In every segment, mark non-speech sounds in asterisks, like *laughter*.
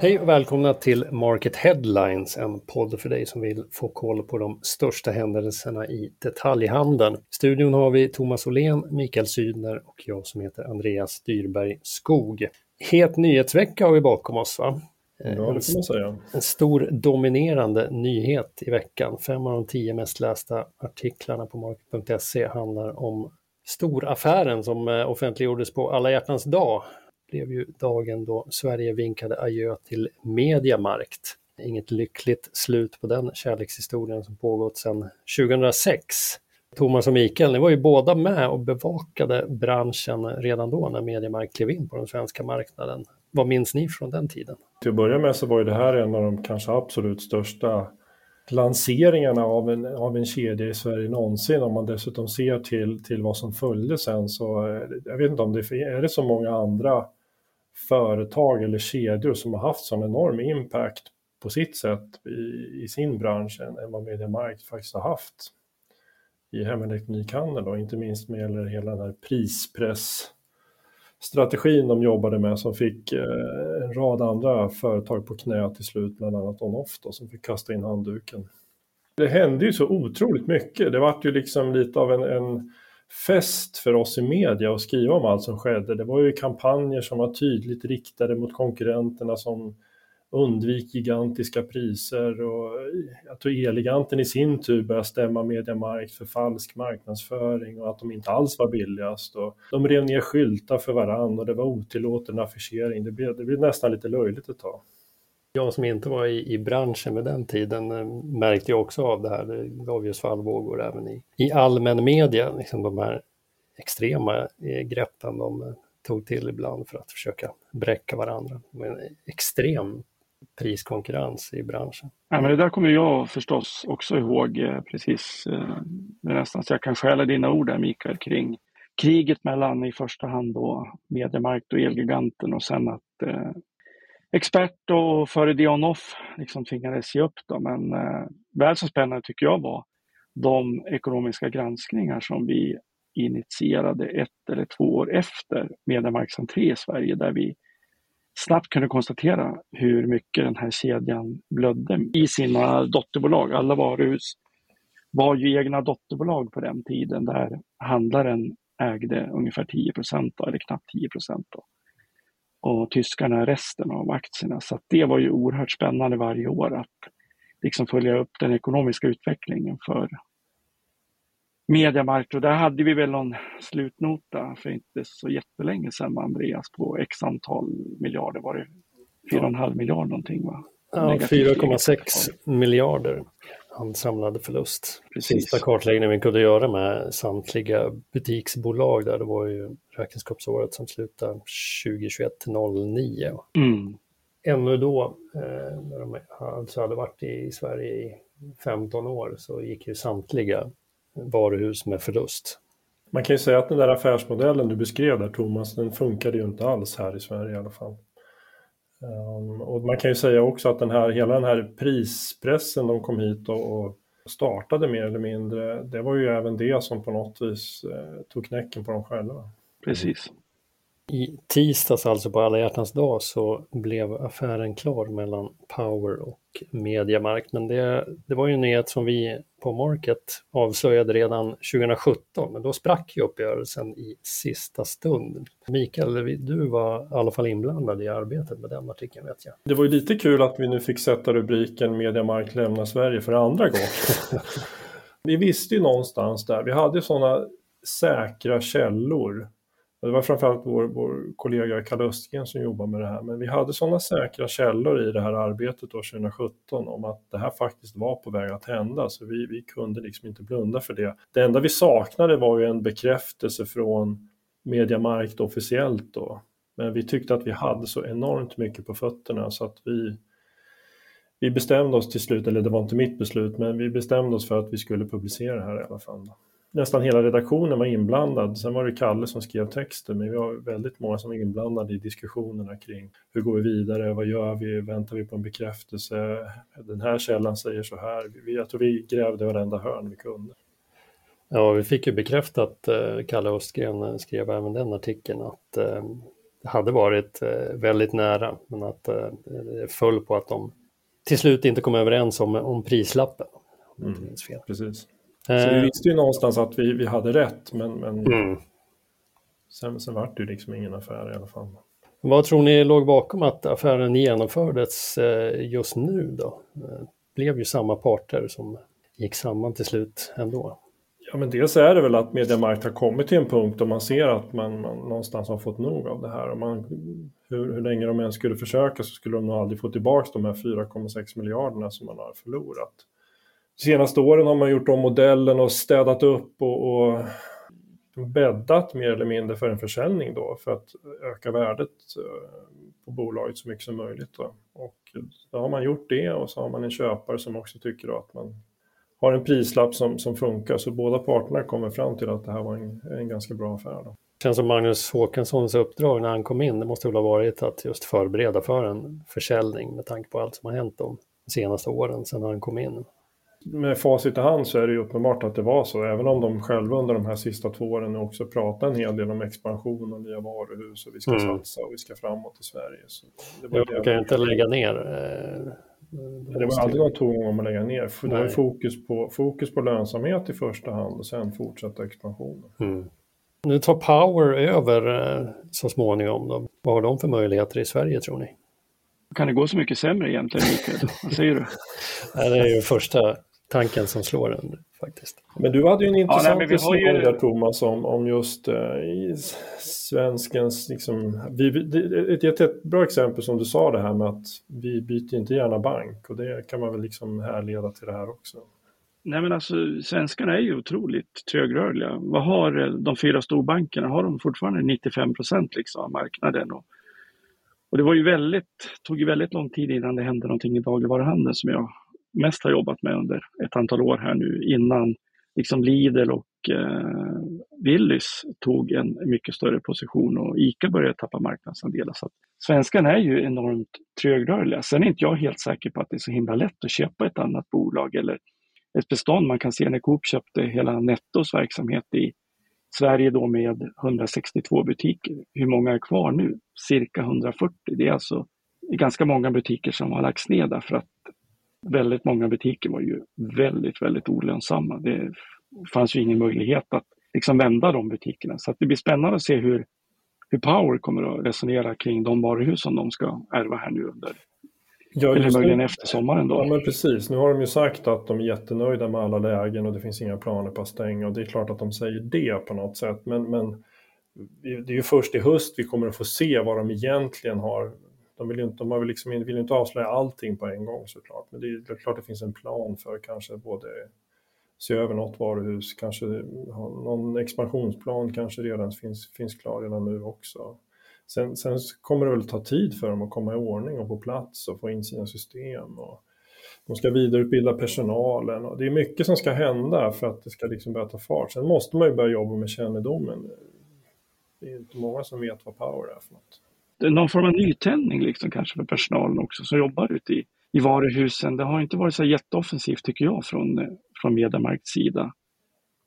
Hej och välkomna till Market Headlines, en podd för dig som vill få koll på de största händelserna i detaljhandeln. I studion har vi Thomas Åhlén, Mikael Sydner och jag som heter Andreas Dyrberg Skog. Het nyhetsvecka har vi bakom oss va? Ja, det kan man säga. En stor dominerande nyhet i veckan. Fem av de tio mest lästa artiklarna på market.se handlar om storaffären som eh, offentliggjordes på alla hjärtans dag blev ju dagen då Sverige vinkade adjö till Mediamarkt. Inget lyckligt slut på den kärlekshistorien som pågått sedan 2006. Thomas och Mikael, ni var ju båda med och bevakade branschen redan då när Mediamarkt klev in på den svenska marknaden. Vad minns ni från den tiden? Till att börja med så var ju det här en av de kanske absolut största lanseringarna av en, av en kedja i Sverige någonsin. Om man dessutom ser till, till vad som följde sen så, eh, jag vet inte om det är, det så många andra företag eller kedjor som har haft sån enorm impact på sitt sätt i, i sin bransch än, än vad Mediamarkt faktiskt har haft i hemelektronikhandeln och inte minst med gäller hela den här prispressstrategin de jobbade med som fick eh, en rad andra företag på knä till slut, bland annat Onoff då, som fick kasta in handduken. Det hände ju så otroligt mycket. Det var ju liksom lite av en, en fest för oss i media att skriva om allt som skedde. Det var ju kampanjer som var tydligt riktade mot konkurrenterna som undvik gigantiska priser och jag tror Eleganten i sin tur började stämma Mediamarkt för falsk marknadsföring och att de inte alls var billigast. Och de rev ner skyltar för varann och det var otillåten affischering. Det blev, det blev nästan lite löjligt ett tag. Jag som inte var i, i branschen med den tiden eh, märkte ju också av det här. Det gav ju svallvågor även i, i allmän media, liksom de här extrema eh, greppen de eh, tog till ibland för att försöka bräcka varandra. Men extrem priskonkurrens i branschen. Ja, men det där kommer jag förstås också ihåg eh, precis. Det är nästan så jag kan stjäla dina ord där Mikael kring kriget mellan i första hand då Mediamarkt och Elgiganten och sen att expert och före det on-off liksom tvingades ge upp. Då. Men eh, väl så spännande tycker jag var de ekonomiska granskningar som vi initierade ett eller två år efter Mediamarksentré i Sverige där vi snabbt kunde konstatera hur mycket den här kedjan blödde i sina dotterbolag. Alla varuhus var ju egna dotterbolag på den tiden där handlaren ägde ungefär 10% eller knappt 10 procent och tyskarna resten av aktierna. Så det var ju oerhört spännande varje år att liksom följa upp den ekonomiska utvecklingen för Mediamarkt. Och där hade vi väl någon slutnota för inte så jättelänge sedan Andreas på x antal miljarder. Var det 4,5 ja. miljarder någonting? Va? Ja, 4,6 miljarder ansamlade förlust. Precis. Sista kartläggningen vi kunde göra med samtliga butiksbolag där, det var ju räkenskapsåret som slutade 2021-09. Mm. Ännu då, eh, när de alltså hade varit i Sverige i 15 år, så gick ju samtliga varuhus med förlust. Man kan ju säga att den där affärsmodellen du beskrev där Thomas, den funkade ju inte alls här i Sverige i alla fall. Ehm, och man kan ju säga också att den här, hela den här prispressen de kom hit och, och startade mer eller mindre, det var ju även det som på något vis eh, tog knäcken på dem själva. Precis. I tisdags, alltså på alla hjärtans dag, så blev affären klar mellan Power och Mediamarkt. Men det, det var ju en nyhet som vi på Market avslöjade redan 2017, men då sprack ju uppgörelsen i sista stund. Mikael, du var i alla fall inblandad i arbetet med den artikeln vet jag. Det var ju lite kul att vi nu fick sätta rubriken Mediamarkt lämnar Sverige för andra gången. *laughs* vi visste ju någonstans där, vi hade sådana säkra källor det var framförallt vår, vår kollega Kalle Östgren som jobbade med det här, men vi hade sådana säkra källor i det här arbetet då 2017 om att det här faktiskt var på väg att hända, så vi, vi kunde liksom inte blunda för det. Det enda vi saknade var ju en bekräftelse från Mediamarkt officiellt då, men vi tyckte att vi hade så enormt mycket på fötterna så att vi, vi bestämde oss till slut, eller det var inte mitt beslut, men vi bestämde oss för att vi skulle publicera det här i alla fall. Då nästan hela redaktionen var inblandad. Sen var det Kalle som skrev texten, men vi var väldigt många som var inblandade i diskussionerna kring hur går vi vidare, vad gör vi, väntar vi på en bekräftelse, den här källan säger så här. Jag tror vi grävde varenda hörn vi kunde. Ja, vi fick ju bekräftat, eh, Kalle Östgren skrev även den artikeln, att eh, hade varit eh, väldigt nära, men att det föll på att de till slut inte kom överens om, om prislappen. Mm, precis. Så vi visste ju någonstans att vi, vi hade rätt, men, men mm. sen, sen var det ju liksom ingen affär i alla fall. Vad tror ni låg bakom att affären genomfördes just nu då? Det blev ju samma parter som gick samman till slut ändå. Ja, men dels är det väl att Mediamarkt har kommit till en punkt och man ser att man, man någonstans har fått nog av det här. Och man, hur, hur länge de än skulle försöka så skulle de nog aldrig få tillbaka de här 4,6 miljarderna som man har förlorat. Senaste åren har man gjort om modellen och städat upp och, och bäddat mer eller mindre för en försäljning då för att öka värdet eh, på bolaget så mycket som möjligt. Då. Och då har man gjort det och så har man en köpare som också tycker att man har en prislapp som, som funkar. Så båda parterna kommer fram till att det här var en, en ganska bra affär. Då. Det känns som Magnus Håkanssons uppdrag när han kom in, det måste väl ha varit att just förbereda för en försäljning med tanke på allt som har hänt de senaste åren sedan han kom in. Med facit i hand så är det ju uppenbart att det var så, även om de själva under de här sista två åren också pratar en hel del om expansion och nya varuhus och vi ska mm. satsa och vi ska framåt i Sverige. Så det var jag kan ju inte lägga ner eh, det var aldrig någon ton om att lägga ner. Det var fokus på, fokus på lönsamhet i första hand och sen fortsätta expansionen. Mm. Nu tar Power över eh, så småningom. Då. Vad har de för möjligheter i Sverige tror ni? Kan det gå så mycket sämre egentligen, Mikael? Vad säger du? *laughs* det är ju första tanken som slår en faktiskt. Men du hade ju en intressant ja, diskussion ju... där Thomas om, om just eh, svenskens, liksom, vi, det, ett, ett, ett bra exempel som du sa det här med att vi byter inte gärna bank och det kan man väl liksom härleda till det här också. Nej men alltså svenskarna är ju otroligt trögrörliga. Vad har eh, de fyra storbankerna? Har de fortfarande 95 procent liksom av marknaden? Och, och det var ju väldigt, tog ju väldigt lång tid innan det hände någonting i dagligvaruhandeln som jag mest har jobbat med under ett antal år här nu innan liksom Lidl och eh, Willys tog en mycket större position och ICA började tappa marknadsandelar. Så att svenskarna är ju enormt trögrörliga. Sen är inte jag helt säker på att det är så himla lätt att köpa ett annat bolag eller ett bestånd. Man kan se när Coop köpte hela Nettos verksamhet i Sverige då med 162 butiker. Hur många är kvar nu? Cirka 140. Det är alltså ganska många butiker som har lagts ner därför att väldigt många butiker var ju väldigt, väldigt olönsamma. Det fanns ju ingen möjlighet att liksom vända de butikerna. Så det blir spännande att se hur, hur Power kommer att resonera kring de varuhus som de ska ärva här nu under Ja, Eller möjligen efter sommaren då. Ja, men precis. Nu har de ju sagt att de är jättenöjda med alla lägen och det finns inga planer på att stänga. Och det är klart att de säger det på något sätt. Men, men det är ju först i höst vi kommer att få se vad de egentligen har de vill ju inte, de vill liksom, vill inte avslöja allting på en gång såklart. Men det är klart det finns en plan för kanske både se över något varuhus, kanske någon expansionsplan kanske redan finns, finns klar redan nu också. Sen, sen kommer det väl ta tid för dem att komma i ordning och på plats och få in sina system. Och de ska vidareutbilda personalen och det är mycket som ska hända för att det ska liksom börja ta fart. Sen måste man ju börja jobba med kännedomen. Det är inte många som vet vad power är för något någon form av nytändning liksom kanske för personalen också som jobbar ute i, i varuhusen. Det har inte varit så jätteoffensivt tycker jag från, från Mediamarkts sida.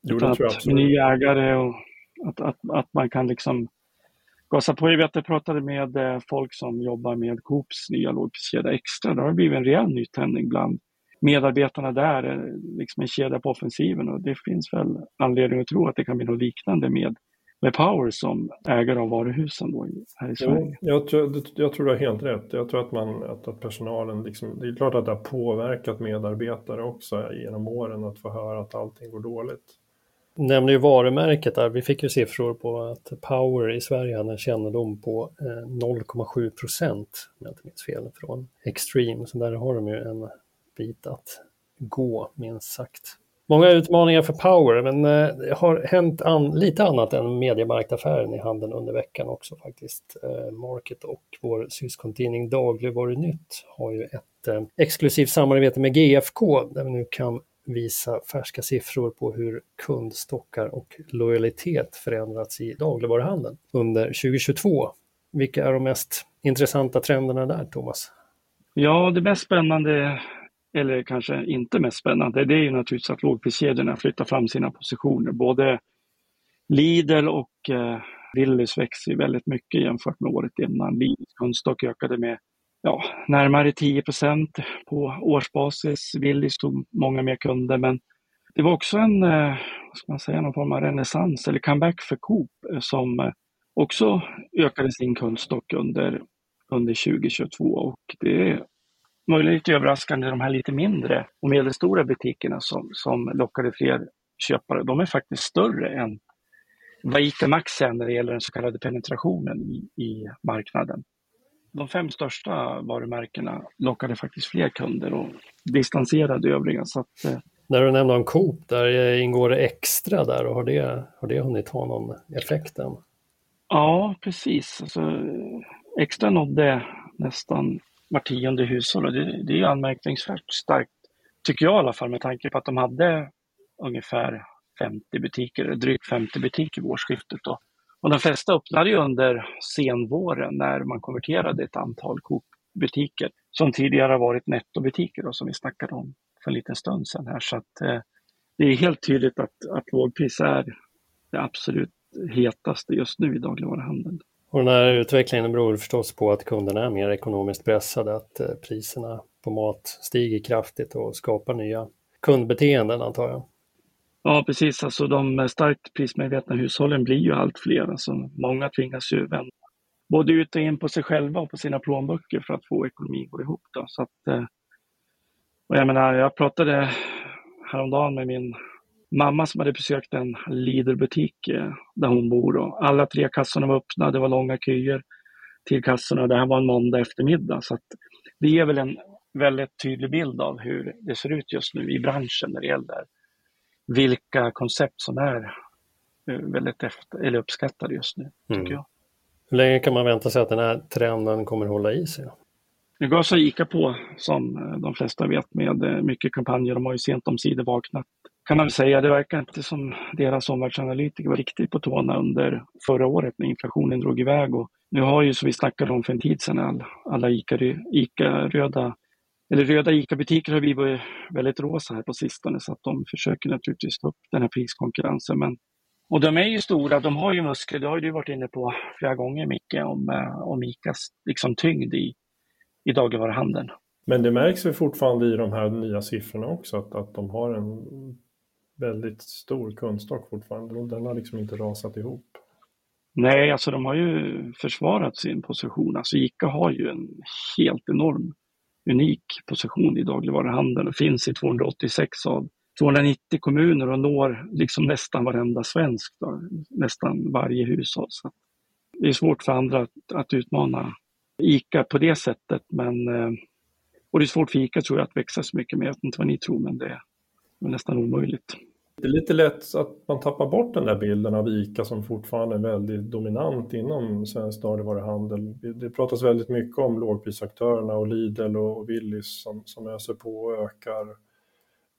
Jo, jag absolut. Med nya ägare och att, att, att man kan liksom gasa på. Jag vet att jag pratade med eh, folk som jobbar med Coops nya lågpriskedja Extra. Det har blivit en rejäl nytändning bland medarbetarna där, eh, liksom en kedja på offensiven och det finns väl anledning att tro att det kan bli något liknande med med Power som ägare av varuhusen då här i Sverige. Jo, jag, tror, jag tror du har helt rätt. Jag tror att, man, att, att personalen, liksom, det är klart att det har påverkat medarbetare också genom åren att få höra att allting går dåligt. Nämner ju varumärket där. Vi fick ju siffror på att Power i Sverige hade en kännedom på 0,7 eh, procent, om jag inte minns fel, från Extreme. Så där har de ju en bit att gå, minst sagt. Många utmaningar för Power, men eh, det har hänt an lite annat än mediemarktaffären i handeln under veckan också faktiskt. Eh, Market och vår syskontidning Dagligvarunytt har ju ett eh, exklusivt samarbete med GFK där vi nu kan visa färska siffror på hur kundstockar och lojalitet förändrats i dagligvaruhandeln under 2022. Vilka är de mest intressanta trenderna där, Thomas? Ja, det mest spännande eller kanske inte mest spännande, det är ju naturligtvis att lågpriskedjorna flyttar fram sina positioner. Både Lidl och eh, Willys växer väldigt mycket jämfört med året innan. Lidls kundstock ökade med ja, närmare 10 procent på årsbasis. Willys tog många mer kunder, men det var också en, eh, vad ska man säga, någon form av renässans eller comeback för Coop eh, som eh, också ökade sin kundstock under, under 2022 och det möjligen lite överraskande de här lite mindre och medelstora butikerna som, som lockade fler köpare. De är faktiskt större än vad ICA Maxi är när det gäller den så kallade penetrationen i, i marknaden. De fem största varumärkena lockade faktiskt fler kunder och distanserade övriga. Så att, eh, när du nämnde om Coop, där ingår det extra där och har det, har det hunnit ha någon effekt än? Ja, precis. Alltså, extra nådde nästan var tionde hushåll och det, det är anmärkningsvärt starkt, tycker jag i alla fall, med tanke på att de hade ungefär 50 butiker, drygt 50 butiker vid årsskiftet. Då. Och de flesta öppnade ju under senvåren när man konverterade ett antal Coop-butiker som tidigare varit nettobutiker och som vi snackade om för en liten stund sedan här. Så att, eh, det är helt tydligt att, att lågpris är det absolut hetaste just nu i dagligvaruhandeln. Och den här utvecklingen beror förstås på att kunderna är mer ekonomiskt pressade, att eh, priserna på mat stiger kraftigt och skapar nya kundbeteenden antar jag. Ja precis, alltså de starkt prismedvetna hushållen blir ju allt fler. Alltså, många tvingas ju vända både ut och in på sig själva och på sina plånböcker för att få ekonomin att gå ihop. Då. Så att, eh, och jag menar, jag pratade häromdagen med min mamma som hade besökt en Lidl-butik eh, där hon bor. Och alla tre kassorna var öppna, det var långa köer till kassorna. Det här var en måndag eftermiddag. Så det ger väl en väldigt tydlig bild av hur det ser ut just nu i branschen när det gäller vilka koncept som är eh, väldigt efter, eller uppskattade just nu. Mm. jag. Hur länge kan man vänta sig att den här trenden kommer hålla i sig? Nu gasar ICA på, som eh, de flesta vet, med mycket kampanjer. De har ju sent om sidor vaknat, kan man väl säga. Det verkar inte som deras omvärldsanalytiker var riktigt på tårna under förra året när inflationen drog iväg. Och nu har ju, som vi snackade om för en tid sedan, all, alla ICA-röda eller röda ICA-butiker har blivit väldigt rosa här på sistone så att de försöker naturligtvis ta upp den här priskonkurrensen. Men, och de är ju stora, de har ju muskler, det har du varit inne på flera gånger Micke, om, eh, om ICAs liksom, tyngd i, i dagligvaruhandeln. Men det märks ju fortfarande i de här nya siffrorna också att, att de har en väldigt stor kundstock fortfarande och den har liksom inte rasat ihop. Nej, alltså de har ju försvarat sin position. Alltså ICA har ju en helt enorm, unik position i dagligvaruhandeln och finns i 286 av 290 kommuner och når liksom nästan varenda svensk, då, nästan varje hushåll. Så det är svårt för andra att, att utmana ICA på det sättet. Men, eh, och det är svårt för ICA tror jag att växa så mycket, men jag vet inte vad ni tror, men det är nästan omöjligt. Det är lite lätt att man tappar bort den där bilden av ICA som fortfarande är väldigt dominant inom svensk dagligvaruhandel. Det pratas väldigt mycket om lågprisaktörerna och Lidl och Willys som, som öser på och ökar.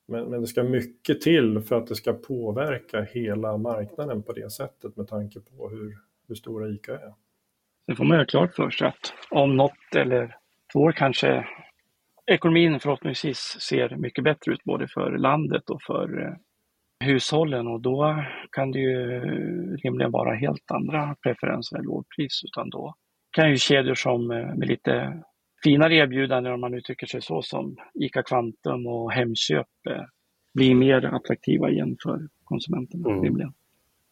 Men, men det ska mycket till för att det ska påverka hela marknaden på det sättet med tanke på hur, hur stora ICA är. Det får man göra klart för sig att om något eller två år kanske ekonomin förhoppningsvis ser mycket bättre ut både för landet och för eh, hushållen och då kan det ju rimligen vara helt andra preferenser än lågpris utan då kan ju kedjor som eh, med lite finare erbjudanden om man uttrycker sig så som ICA Kvantum och Hemköp eh, bli mer attraktiva igen för konsumenterna mm. rimligen.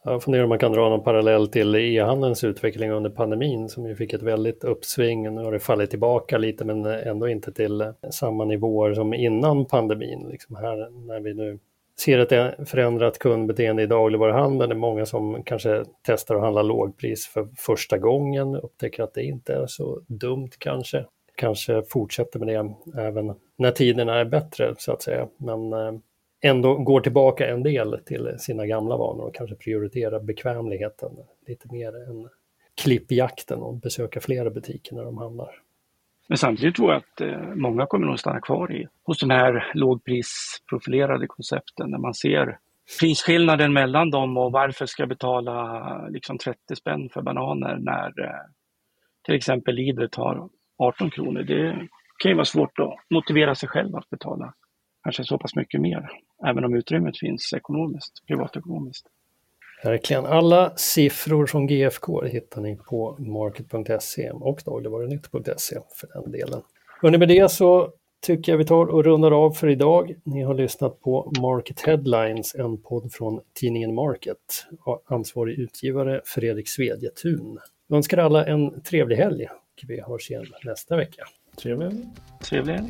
Jag funderar om man kan dra någon parallell till e-handelns utveckling under pandemin som ju fick ett väldigt uppsving. Nu har det fallit tillbaka lite men ändå inte till samma nivåer som innan pandemin. Liksom här när vi nu ser ett förändrat kundbeteende i dagligvaruhandeln. Det är många som kanske testar att handla lågpris för första gången, upptäcker att det inte är så dumt kanske. Kanske fortsätter med det även när tiderna är bättre så att säga. Men eh, ändå går tillbaka en del till sina gamla vanor och kanske prioriterar bekvämligheten lite mer än klippjakten och besöka flera butiker när de handlar. Men samtidigt tror jag att eh, många kommer nog stanna kvar i, hos de här lågprisprofilerade koncepten när man ser prisskillnaden mellan dem och varför ska jag betala liksom 30 spänn för bananer när eh, till exempel Lidl tar 18 kronor. Det kan ju vara svårt att motivera sig själv att betala kanske så pass mycket mer, även om utrymmet finns ekonomiskt, privatekonomiskt. Verkligen. Alla siffror från GFK hittar ni på market.se och dagligvarunytt.se för den delen. Och med det så tycker jag vi tar och rundar av för idag. Ni har lyssnat på Market Headlines, en podd från tidningen Market. Ansvarig utgivare Fredrik Svedjetun. Jag önskar alla en trevlig helg och vi hörs igen nästa vecka. Trevlig Trevlig helg.